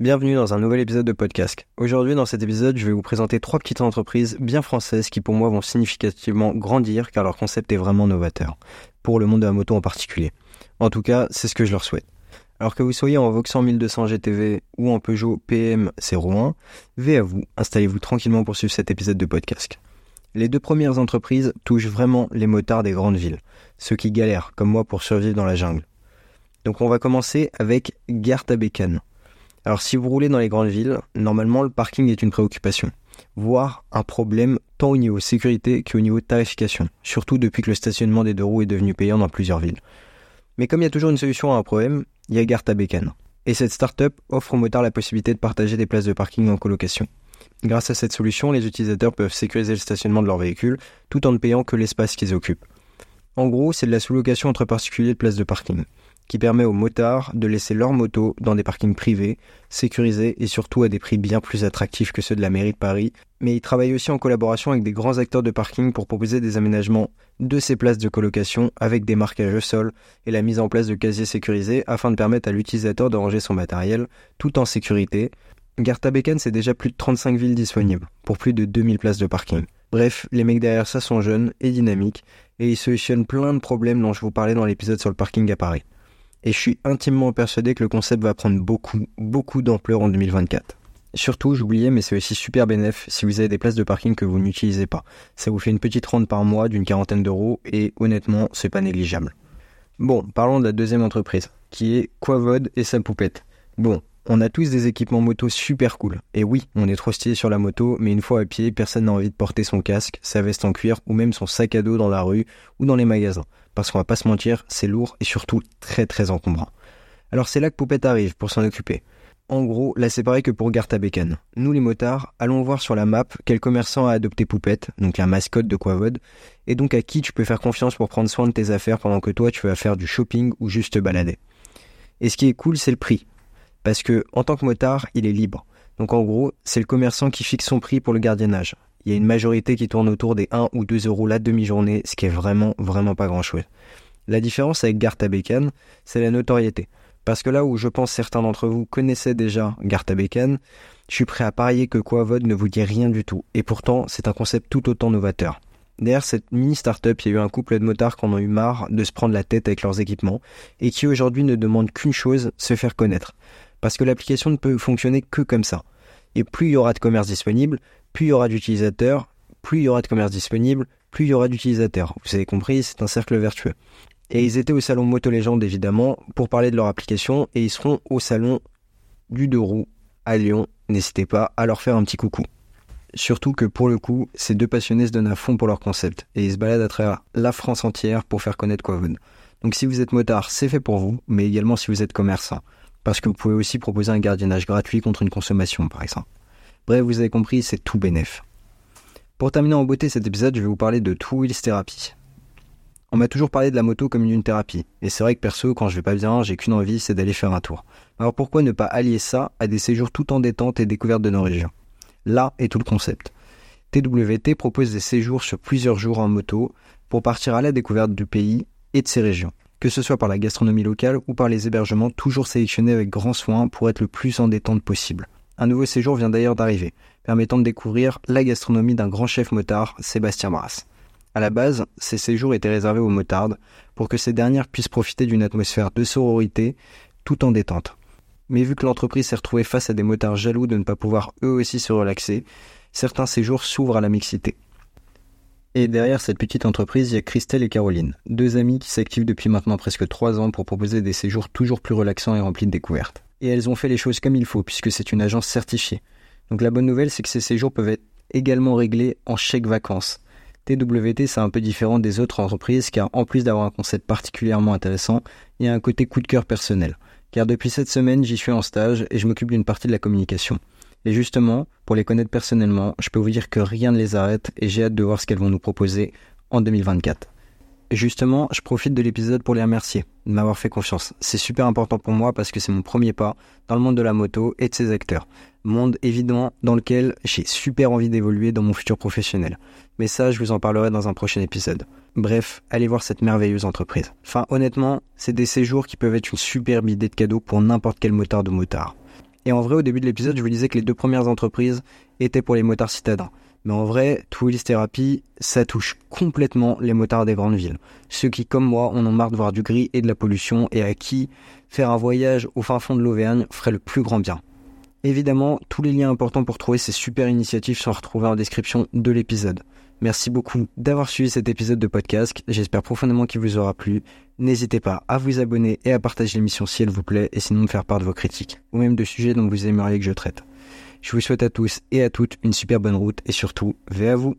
Bienvenue dans un nouvel épisode de podcast. Aujourd'hui, dans cet épisode, je vais vous présenter trois petites entreprises bien françaises qui pour moi vont significativement grandir car leur concept est vraiment novateur, pour le monde de la moto en particulier. En tout cas, c'est ce que je leur souhaite. Alors que vous soyez en Voxan 1200 GTV ou en Peugeot PM 01, V à vous, installez-vous tranquillement pour suivre cet épisode de podcast. Les deux premières entreprises touchent vraiment les motards des grandes villes, ceux qui galèrent, comme moi, pour survivre dans la jungle. Donc on va commencer avec Gartabécan. Alors si vous roulez dans les grandes villes, normalement le parking est une préoccupation, voire un problème tant au niveau sécurité qu'au niveau tarification, surtout depuis que le stationnement des deux roues est devenu payant dans plusieurs villes. Mais comme il y a toujours une solution à un problème, il y a Gartabécan. Et cette start-up offre aux motards la possibilité de partager des places de parking en colocation. Grâce à cette solution, les utilisateurs peuvent sécuriser le stationnement de leur véhicule tout en ne payant que l'espace qu'ils occupent. En gros, c'est de la sous-location entre particuliers de places de parking qui permet aux motards de laisser leur moto dans des parkings privés, sécurisés et surtout à des prix bien plus attractifs que ceux de la mairie de Paris. Mais il travaille aussi en collaboration avec des grands acteurs de parking pour proposer des aménagements de ces places de colocation avec des marquages au sol et la mise en place de casiers sécurisés afin de permettre à l'utilisateur de ranger son matériel tout en sécurité. Gartabécan, c'est déjà plus de 35 villes disponibles pour plus de 2000 places de parking. Bref, les mecs derrière ça sont jeunes et dynamiques et ils solutionnent plein de problèmes dont je vous parlais dans l'épisode sur le parking à Paris et je suis intimement persuadé que le concept va prendre beaucoup, beaucoup d'ampleur en 2024. Surtout, j'oubliais, mais c'est aussi super bénéf si vous avez des places de parking que vous n'utilisez pas. Ça vous fait une petite rente par mois d'une quarantaine d'euros et honnêtement, c'est pas négligeable. Bon, parlons de la deuxième entreprise, qui est Quavod et sa poupette. Bon, on a tous des équipements moto super cool. Et oui, on est trop stylé sur la moto, mais une fois à pied, personne n'a envie de porter son casque, sa veste en cuir ou même son sac à dos dans la rue ou dans les magasins. Parce qu'on va pas se mentir, c'est lourd et surtout très très encombrant. Alors c'est là que Poupette arrive pour s'en occuper. En gros, là c'est pareil que pour Garta Bécane. Nous les motards, allons voir sur la map quel commerçant a adopté Poupette, donc la mascotte de Quavod, et donc à qui tu peux faire confiance pour prendre soin de tes affaires pendant que toi tu vas faire du shopping ou juste te balader. Et ce qui est cool, c'est le prix. Parce que, en tant que motard, il est libre. Donc en gros, c'est le commerçant qui fixe son prix pour le gardiennage. Il y a une majorité qui tourne autour des 1 ou 2 euros la demi-journée, ce qui est vraiment, vraiment pas grand-chose. La différence avec Garta Bécane, c'est la notoriété. Parce que là où je pense certains d'entre vous connaissaient déjà Garta Bécane, je suis prêt à parier que Quavod ne vous dit rien du tout. Et pourtant, c'est un concept tout autant novateur. Derrière cette mini start-up, il y a eu un couple de motards qui en ont eu marre de se prendre la tête avec leurs équipements et qui aujourd'hui ne demandent qu'une chose, se faire connaître parce que l'application ne peut fonctionner que comme ça. Et plus il y aura de commerce disponible, plus il y aura d'utilisateurs, plus il y aura de commerce disponible, plus il y aura d'utilisateurs. Vous avez compris, c'est un cercle vertueux. Et ils étaient au salon Moto Légende évidemment pour parler de leur application et ils seront au salon du deux roues à Lyon. N'hésitez pas à leur faire un petit coucou. Surtout que pour le coup, ces deux passionnés se donnent à fond pour leur concept et ils se baladent à travers la France entière pour faire connaître Quavon. Donc si vous êtes motard, c'est fait pour vous, mais également si vous êtes commerçant parce que vous pouvez aussi proposer un gardiennage gratuit contre une consommation, par exemple. Bref, vous avez compris, c'est tout bénef. Pour terminer en beauté cet épisode, je vais vous parler de Two Wheels Therapy. On m'a toujours parlé de la moto comme une thérapie, et c'est vrai que perso, quand je vais pas bien, j'ai qu'une envie, c'est d'aller faire un tour. Alors pourquoi ne pas allier ça à des séjours tout en détente et découverte de nos régions? Là est tout le concept. TWT propose des séjours sur plusieurs jours en moto pour partir à la découverte du pays et de ses régions que ce soit par la gastronomie locale ou par les hébergements toujours sélectionnés avec grand soin pour être le plus en détente possible. Un nouveau séjour vient d'ailleurs d'arriver, permettant de découvrir la gastronomie d'un grand chef motard, Sébastien Brass. À la base, ces séjours étaient réservés aux motardes pour que ces dernières puissent profiter d'une atmosphère de sororité tout en détente. Mais vu que l'entreprise s'est retrouvée face à des motards jaloux de ne pas pouvoir eux aussi se relaxer, certains séjours s'ouvrent à la mixité. Et derrière cette petite entreprise, il y a Christelle et Caroline, deux amies qui s'activent depuis maintenant presque trois ans pour proposer des séjours toujours plus relaxants et remplis de découvertes. Et elles ont fait les choses comme il faut, puisque c'est une agence certifiée. Donc la bonne nouvelle, c'est que ces séjours peuvent être également réglés en chèque vacances. TWT, c'est un peu différent des autres entreprises, car en plus d'avoir un concept particulièrement intéressant, il y a un côté coup de cœur personnel. Car depuis cette semaine, j'y suis en stage et je m'occupe d'une partie de la communication. Et justement, pour les connaître personnellement, je peux vous dire que rien ne les arrête et j'ai hâte de voir ce qu'elles vont nous proposer en 2024. Et justement, je profite de l'épisode pour les remercier de m'avoir fait confiance. C'est super important pour moi parce que c'est mon premier pas dans le monde de la moto et de ses acteurs. Monde évidemment dans lequel j'ai super envie d'évoluer dans mon futur professionnel. Mais ça, je vous en parlerai dans un prochain épisode. Bref, allez voir cette merveilleuse entreprise. Enfin, honnêtement, c'est des séjours qui peuvent être une superbe idée de cadeau pour n'importe quel motard de motard. Et en vrai, au début de l'épisode, je vous disais que les deux premières entreprises étaient pour les motards citadins. Mais en vrai, Therapy, ça touche complètement les motards des grandes villes. Ceux qui, comme moi, en ont marre de voir du gris et de la pollution et à qui faire un voyage au fin fond de l'Auvergne ferait le plus grand bien. Évidemment, tous les liens importants pour trouver ces super initiatives sont retrouvés en description de l'épisode. Merci beaucoup d'avoir suivi cet épisode de podcast. J'espère profondément qu'il vous aura plu. N'hésitez pas à vous abonner et à partager l'émission si elle vous plaît et sinon me faire part de vos critiques ou même de sujets dont vous aimeriez que je traite. Je vous souhaite à tous et à toutes une super bonne route et surtout, veillez à vous.